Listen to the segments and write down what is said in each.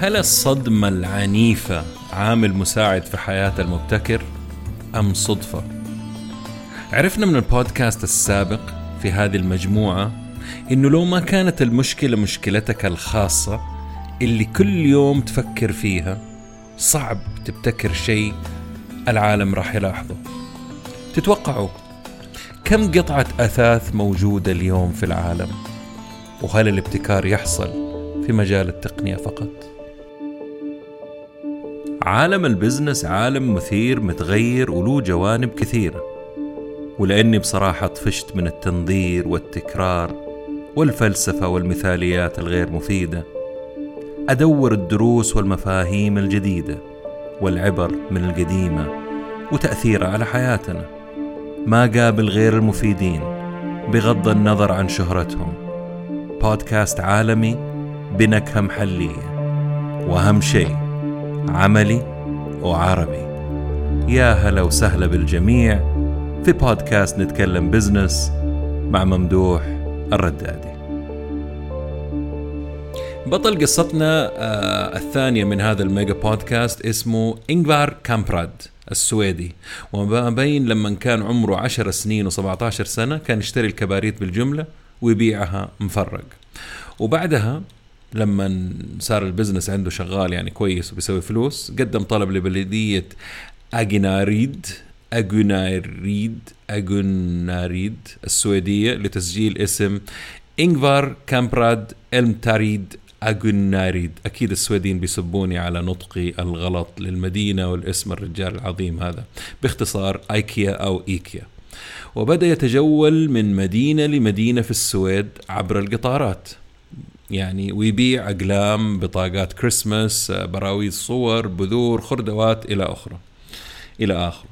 هل الصدمة العنيفة عامل مساعد في حياة المبتكر أم صدفة؟ عرفنا من البودكاست السابق في هذه المجموعة إنه لو ما كانت المشكلة مشكلتك الخاصة اللي كل يوم تفكر فيها صعب تبتكر شيء العالم راح يلاحظه تتوقعوا كم قطعة أثاث موجودة اليوم في العالم؟ وهل الابتكار يحصل في مجال التقنية فقط؟ عالم البزنس عالم مثير متغير وله جوانب كثيرة. ولأني بصراحة طفشت من التنظير والتكرار والفلسفة والمثاليات الغير مفيدة. أدور الدروس والمفاهيم الجديدة والعبر من القديمة وتأثيرها على حياتنا. ما قابل غير المفيدين بغض النظر عن شهرتهم. بودكاست عالمي بنكهة محلية. وأهم شيء عملي وعربي. يا هلا وسهلا بالجميع في بودكاست نتكلم business مع ممدوح الردادي. بطل قصتنا آه الثانية من هذا ال mega بودكاست اسمه إنغفار كامبراد السويدي. وما بين لما كان عمره 10 سنين و17 سنة كان يشتري الكباريت بالجملة ويبيعها مفرق. وبعدها لما صار ال business عنده شغال يعني كويس وبيسوي فلوس قدم طلب لبلدية أجناريد أجناريد أجناريد السويدية لتسجيل اسم إنغفار كامبراد إلمتاريد أجناريد. أكيد السويديين بيسبوني على نطقي الغلط للمدينة والاسم الرجال العظيم هذا باختصار أيكيا أو إيكيا. وبدأ يتجول من مدينة لمدينة في السويد عبر القطارات. يعني ويبيع أقلام بطاقات كريسماس براويز صور بذور خردوات إلى أخرى. إلى آخره.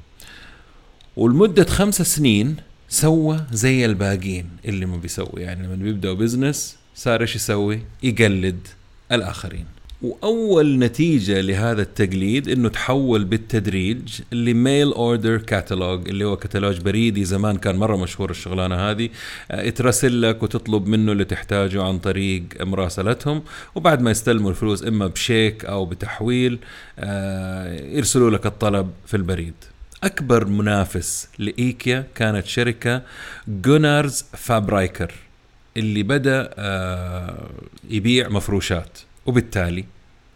ولمدة خمس سنين سوى زي الباقين اللي ما بيسوي يعني لما بيبدأوا business صار إيش يسوي؟ يقلد الآخرين. وأول نتيجة لهذا التقليد إنه تحول بالتدريج ل mail order catalogue اللي هو كتالوج بريدي زمان كان مرة مشهور الشغلانة هذه يترسل لك وتطلب منه اللي تحتاجه عن طريق مراسلتهم وبعد ما يستلموا الفلوس إما بشيك أو بتحويل يرسلوا لك الطلب في البريد. أكبر منافس لإيكيا كانت شركة جونارز فابرايكر اللي بدأ يبيع مفروشات. وبالتالي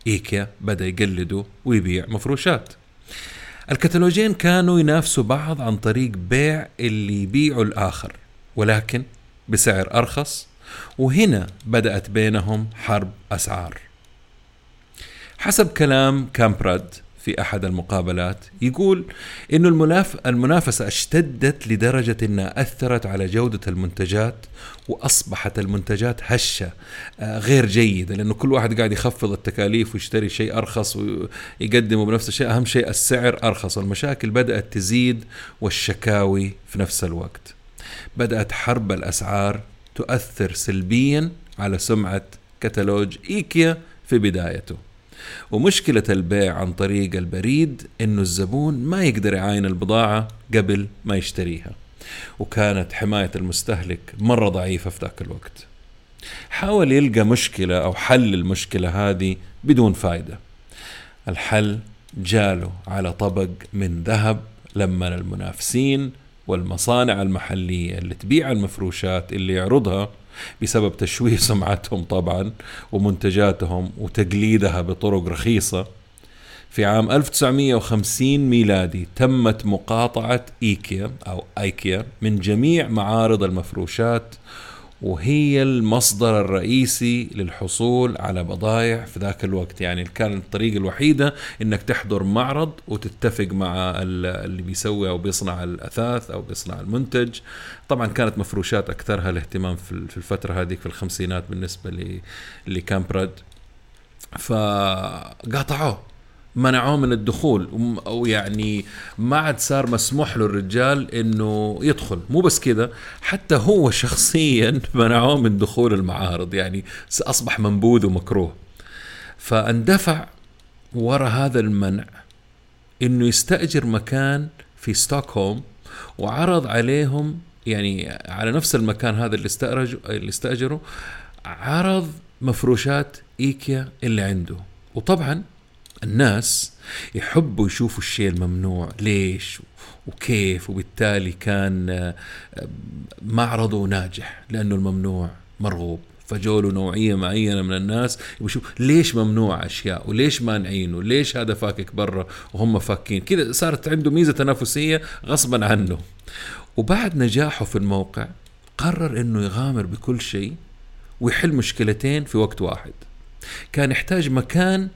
إيكيا بدأ يقلده ويبيع مفروشات. الكتالوجين كانوا ينافسوا بعض عن طريق بيع اللي يبيعه الآخر ولكن بسعر أرخص وهنا بدأت بينهم حرب أسعار. حسب كلام كامبراد في أحد المقابلات يقول إنه المناف المنافسة اشتدت لدرجة إنها أثرت على جودة المنتجات وأصبحت المنتجات هشة غير جيدة لأنه كل واحد قاعد يخفض التكاليف ويشتري شيء أرخص ويقدمه بنفس الشيء أهم شيء السعر أرخص والمشاكل بدأت تزيد والشكاوي في نفس الوقت. بدأت حرب الأسعار تؤثر سلبيا على سمعة كتالوج إيكيا في بدايته. ومشكلة البيع عن طريق البريد إنه الزبون ما يقدر يعاين البضاعة قبل ما يشتريها. وكانت حماية المستهلك مرة ضعيفة في ذاك الوقت. حاول يلقى مشكلة أو حل المشكلة هذه بدون فايدة. الحل جاله على طبق من ذهب لما المنافسين والمصانع المحلية اللي تبيع المفروشات اللي يعرضها بسبب تشويه سمعتهم طبعا ومنتجاتهم وتقليدها بطرق رخيصة. في عام 1950 ميلادي تمت مقاطعة إيكيا أو أيكيا من جميع معارض المفروشات وهي المصدر الرئيسي للحصول على بضائع في ذاك الوقت. يعني كان الطريقة الوحيدة إنك تحضر معرض وتتفق مع اللي بيسوي أو بيصنع الأثاث أو بيصنع المنتج. طبعا كانت مفروشات أكثرها الاهتمام في الفترة هذيك في الخمسينات بالنسبة لكامبراد فقاطعوه. منعوه من الدخول. أو يعني ما عاد صار مسموح له الرجال إنه يدخل. مو بس كذا حتى هو شخصيا منعوه من دخول المعارض. يعني أصبح منبوذ ومكروه. فاندفع ورا هذا المنع إنه يستأجر مكان في ستوكهولم وعرض عليهم يعني على نفس المكان هذا اللي استأجروا اللي استأجروا عرض مفروشات إيكيا اللي عنده. وطبعا الناس يحبوا يشوفوا الشيء الممنوع. ليش؟ وكيف؟ وبالتالي كان آه، معرضه ناجح لأنه الممنوع مرغوب. فجوله نوعية معينة من الناس يشوف ليش ممنوع أشياء؟ وليش مانعينه ليش هذا فاكك برا؟ وهم فاكين. كذا صارت عنده ميزة تنافسية غصبا عنه. وبعد نجاحه في الموقع قرر إنه يغامر بكل شيء ويحل مشكلتين في وقت واحد. كان يحتاج مكان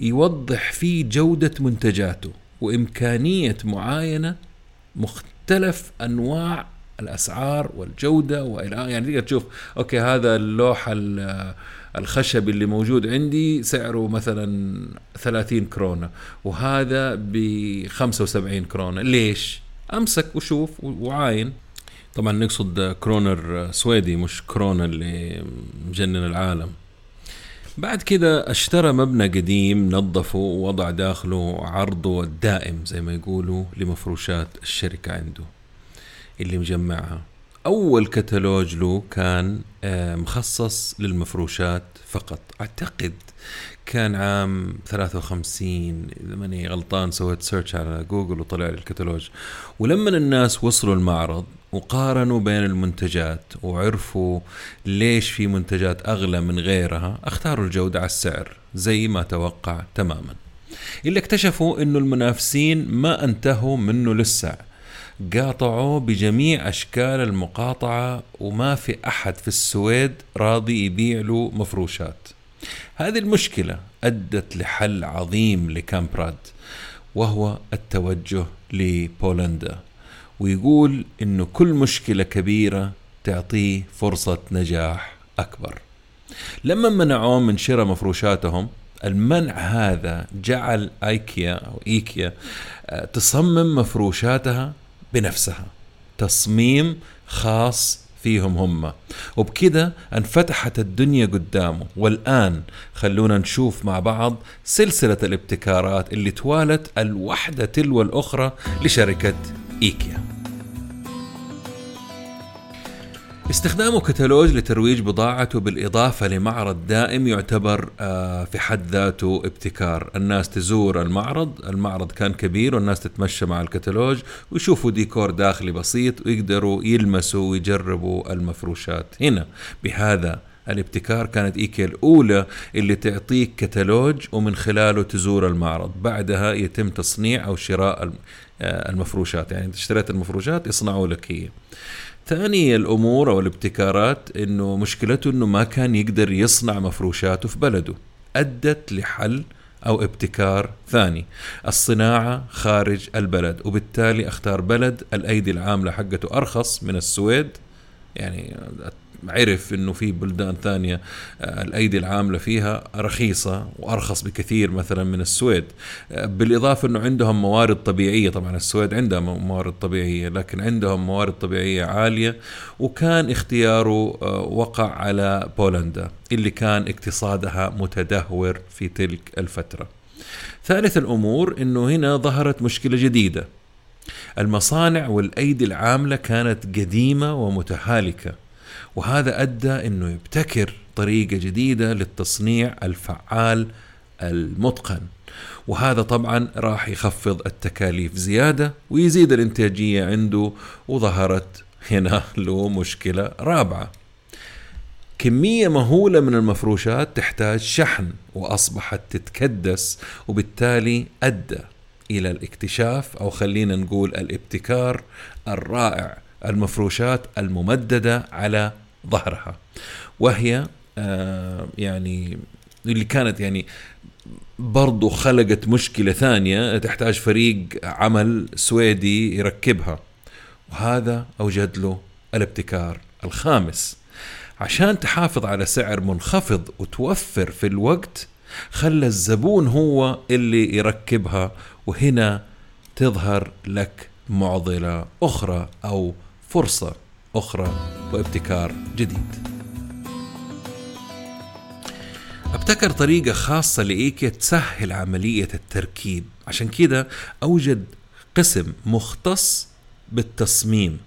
يوضح فيه جودة منتجاته وإمكانية معاينة مختلف أنواع الأسعار والجودة وإلى يعني تقدر تشوف okay هذا اللوحة الخشب اللي موجود عندي سعره مثلا 30 كرونة وهذا ب 75 كرونة. ليش؟ أمسك وشوف وعاين. طبعا نقصد كرونر سويدي مش كورونا اللي مجنن العالم. بعد كده اشترى مبنى قديم نظفه ووضع داخله عرضه الدائم زي ما يقولوا لمفروشات الشركة عنده اللي مجمعها. أول كتالوج له كان آه، مخصص للمفروشات فقط. أعتقد كان عام 53 إذا ماني غلطان سويت search على جوجل وطلع لي الكتالوج. ولما الناس وصلوا المعرض وقارنوا بين المنتجات وعرفوا ليش في منتجات أغلى من غيرها اختاروا الجودة على السعر زي ما توقع تماما. اللي اكتشفوا إنه المنافسين ما انتهوا منه لسه. قاطعوا بجميع أشكال المقاطعة وما في أحد في السويد راضي يبيع له مفروشات. هذه المشكلة أدت لحل عظيم لكامبراد وهو التوجه لبولندا. ويقول إنه كل مشكلة كبيرة تعطيه فرصة نجاح أكبر. لما منعوه من شراء مفروشاتهم المنع هذا جعل آيكيا أو إيكيا آه، تصمم مفروشاتها بنفسها تصميم خاص فيهم هم. وبكده انفتحت الدنيا قدامه. والآن خلونا نشوف مع بعض سلسلة الابتكارات اللي توالت الوحدة تلو الأخرى لشركة إيكيا. استخدامه كتالوج لترويج بضاعته بالإضافة لمعرض دائم يعتبر آه، في حد ذاته ابتكار. الناس تزور المعرض المعرض كان كبير والناس تتمشى مع الكتالوج ويشوفوا ديكور داخلي بسيط ويقدروا يلمسوا ويجربوا المفروشات. هنا بهذا الابتكار كانت إيكيا الأولى اللي تعطيك كتالوج ومن خلاله تزور المعرض. بعدها يتم تصنيع أو شراء آه، المفروشات. يعني اشتريت المفروشات يصنعوا لك هي. ثاني الأمور أو الابتكارات إنه مشكلته إنه ما كان يقدر يصنع مفروشاته في بلده. أدت لحل أو ابتكار ثاني. الصناعة خارج البلد وبالتالي أختار بلد الأيدي العاملة حقته أرخص من السويد. يعني عرف إنه في بلدان ثانية آه، الأيدي العاملة فيها رخيصة وأرخص بكثير مثلا من السويد. آه، بالإضافة إنه عندهم موارد طبيعية. طبعا السويد عندها موارد طبيعية لكن عندهم موارد طبيعية عالية. وكان اختياره آه، وقع على بولندا اللي كان اقتصادها متدهور في تلك الفترة. ثالث الأمور إنه هنا ظهرت مشكلة جديدة. المصانع والأيدي العاملة كانت قديمة ومتهالكة. وهذا أدى إنه يبتكر طريقة جديدة للتصنيع الفعال المتقن. وهذا طبعا راح يخفض التكاليف زيادة ويزيد الإنتاجية عنده وظهرت هنا له مشكلة رابعة. كمية مهولة من المفروشات تحتاج شحن وأصبحت تتكدس وبالتالي أدى إلى الاكتشاف أو خلينا نقول الابتكار الرائع المفروشات الممددة على ظهرها. وهي آه يعني اللي كانت يعني برضو خلقت مشكلة ثانية تحتاج فريق عمل سويدي يركبها. وهذا أوجد له الابتكار الخامس. عشان تحافظ على سعر منخفض وتوفر في الوقت خلى الزبون هو اللي يركبها وهنا تظهر لك معضلة أخرى أو فرصة أخرى وابتكار جديد. أبتكر طريقة خاصة لإيكيا تسهل عملية التركيب. عشان كده أوجد قسم مختص بالتصميم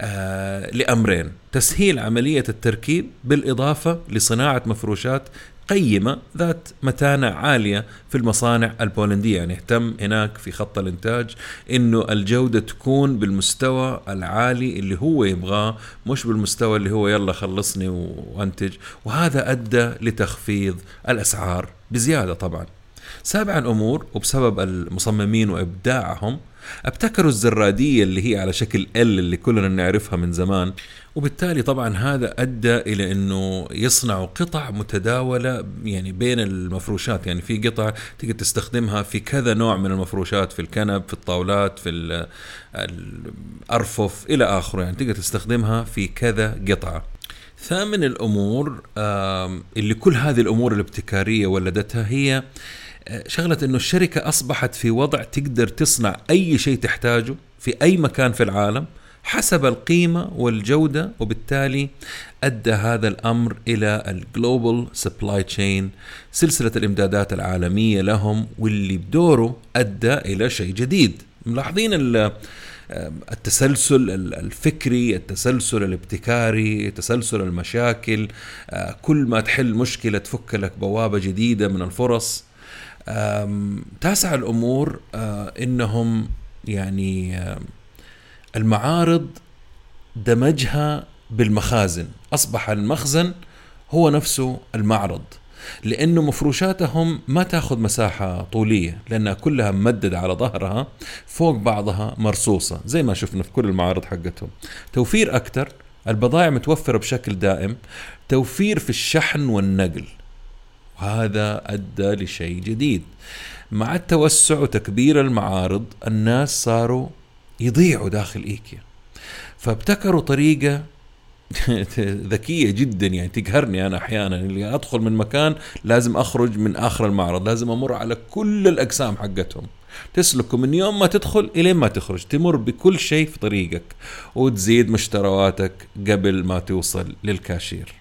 آه لأمرين تسهيل عملية التركيب بالإضافة لصناعة مفروشات قيمة ذات متانة عالية في المصانع البولندية. يعني اهتم هناك في خط الإنتاج إنه الجودة تكون بالمستوى العالي اللي هو يبغاه مش بالمستوى اللي هو يلا خلصني وأنتج. وهذا أدى لتخفيض الأسعار بزيادة طبعا. سابع الأمور وبسبب المصممين وإبداعهم ابتكروا الزرادية اللي هي على شكل ال اللي كلنا نعرفها من زمان وبالتالي طبعا هذا أدى إلى إنه يصنعوا قطع متداولة يعني بين المفروشات. يعني في قطع تقدر تستخدمها في كذا نوع من المفروشات في الكنب في الطاولات في الأرفف إلى آخره. يعني تقدر تستخدمها في كذا قطعة. ثامن الأمور اللي كل هذه الأمور الابتكارية ولدتها هي شغلة إنه الشركة أصبحت في وضع تقدر تصنع أي شيء تحتاجه في أي مكان في العالم حسب القيمة والجودة وبالتالي أدى هذا الأمر إلى ال global supply chain سلسلة الإمدادات العالمية لهم واللي بدوره أدى إلى شيء جديد. ملاحظين التسلسل الفكري التسلسل الابتكاري تسلسل المشاكل آه، كل ما تحل مشكلة تفك لك بوابة جديدة من الفرص. تاسع الأمور آه، إنهم يعني المعارض دمجها بالمخازن. أصبح المخزن هو نفسه المعرض لأنه مفروشاتهم ما تأخذ مساحة طولية لأنها كلها ممددة على ظهرها فوق بعضها مرصوصة زي ما شفنا في كل المعارض حقتهم. توفير أكثر البضائع متوفرة بشكل دائم توفير في الشحن والنقل. وهذا أدى لشيء جديد. مع التوسع وتكبير المعارض الناس صاروا يضيعوا داخل إيكيا. فابتكروا طريقة ذكية جدا يعني تقهرني أنا أحيانا. اللي أدخل من مكان لازم أخرج من آخر المعرض لازم أمر على كل الأقسام حقتهم. تسلكه من يوم ما تدخل الين ما تخرج. تمر بكل شيء في طريقك وتزيد مشترواتك قبل ما توصل للكاشير.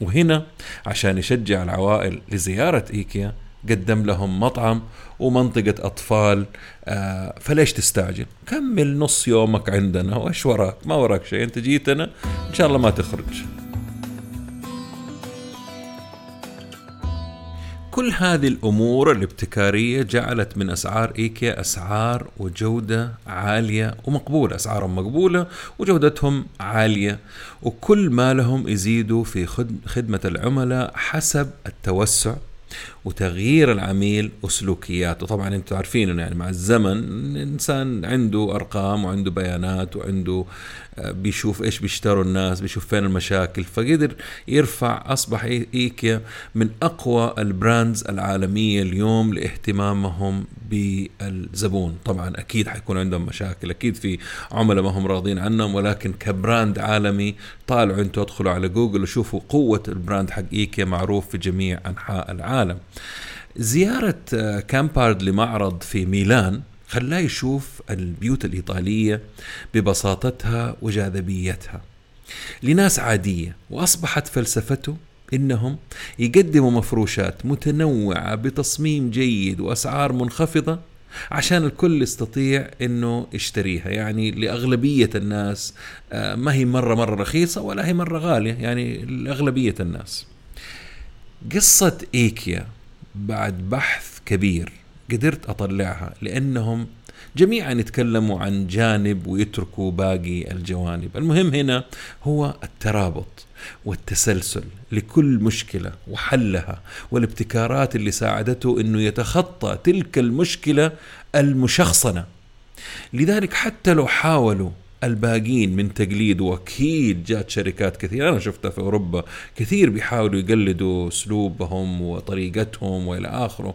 وهنا عشان يشجع العوائل لزيارة إيكيا قدم لهم مطعم ومنطقة أطفال آه فليش تستعجل؟ كمل نص يومك عندنا وإيش وراك؟ ما وراك شيء أنت جيتنا إن شاء الله ما تخرج. كل هذه الأمور الابتكارية جعلت من أسعار إيكيا أسعار وجودة عالية ومقبولة، أسعارهم مقبولة وجودتهم عالية وكل ما لهم يزيدوا في خدمة العملاء حسب التوسع. وتغيير العميل وسلوكياته طبعا أنتم عارفين انه يعني مع الزمن الإنسان عنده أرقام وعنده بيانات وعنده آه، بيشوف إيش بيشتروا الناس بيشوف فين المشاكل فقدر يرفع أصبح إيكيا من أقوى البراندز العالمية اليوم لاهتمامهم بالزبون. طبعا أكيد حيكون عندهم مشاكل أكيد في عملاء ما هم راضين عنهم ولكن ك brand عالمي طالعوا أنتوا ادخلوا على جوجل وشوفوا قوة ال brand حق إيكيا معروف في جميع أنحاء العالم. زيارة آه، كامبراد لمعرض في ميلان خلاه يشوف البيوت الإيطالية ببساطتها وجاذبيتها لناس عادية وأصبحت فلسفته إنهم يقدموا مفروشات متنوعة بتصميم جيد وأسعار منخفضة عشان الكل يستطيع إنه يشتريها يعني لأغلبية الناس آه، ما هي مرة مرة رخيصة ولا هي مرة غالية يعني لأغلبية الناس. قصة إيكيا بعد بحث كبير قدرت أطلعها لأنهم جميعا يتكلموا عن جانب ويتركوا باقي الجوانب. المهم هنا هو الترابط والتسلسل لكل مشكلة وحلها والابتكارات اللي ساعدته إنه يتخطى تلك المشكلة المشخصنة. لذلك حتى لو حاولوا الباقين من تقليد وأكيد جات شركات كثيره أنا شفتها في أوروبا كثير بيحاولوا يقلدوا أسلوبهم وطريقتهم وإلى آخره.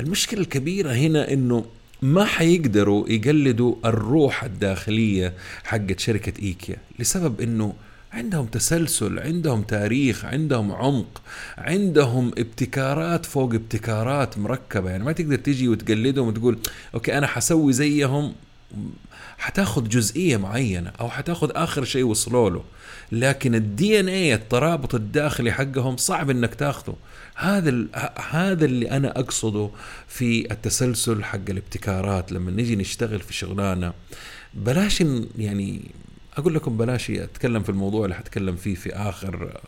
المشكلة الكبيرة هنا إنه ما حيقدروا يقلدوا الروح الداخلية حقت شركة إيكيا لسبب إنه عندهم تسلسل عندهم تاريخ عندهم عمق عندهم ابتكارات فوق ابتكارات مركبة. يعني ما تقدر تيجي وتقلدهم وتقول okay أنا حسوي زيهم حتاخذ جزئية معينة أو حتاخذ آخر شيء وصلوا له. لكن ال DNA الترابط الداخلي حقهم صعب إنك تاخذه. هذا هذا اللي أنا أقصده في التسلسل حق الابتكارات. لما نجي نشتغل في شغلانة بلاش يعني أقول لكم بلاش أتكلم في الموضوع اللي حتكلم فيه في آخر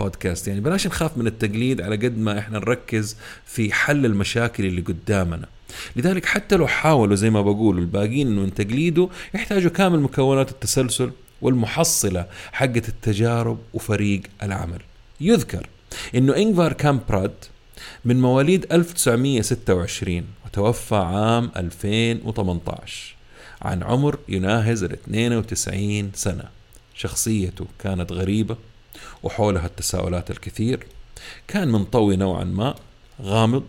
بودكاست يعني بلاش نخاف من التقليد على قد ما إحنا نركز في حل المشاكل اللي قدامنا. لذلك حتى لو حاولوا زي ما بقول الباقيين إنه تقليده يحتاجوا كامل مكونات التسلسل والمحصلة حقت التجارب وفريق العمل. يذكر إنه انجفار كامبراد من مواليد 1926 وتوفى عام 2018 عن عمر يناهز ال 92 سنة. شخصيته كانت غريبة وحولها التساؤلات الكثير. كان منطوي نوعا ما غامض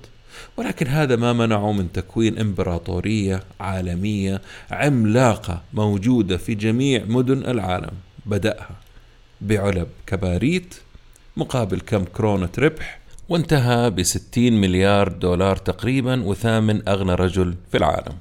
ولكن هذا ما منعه من تكوين إمبراطورية عالمية عملاقة موجودة في جميع مدن العالم. بدأها بعلب كباريت مقابل كم كرونة ربح وانتهى ب 60 مليار دولار تقريبا وثامن أغنى رجل في العالم.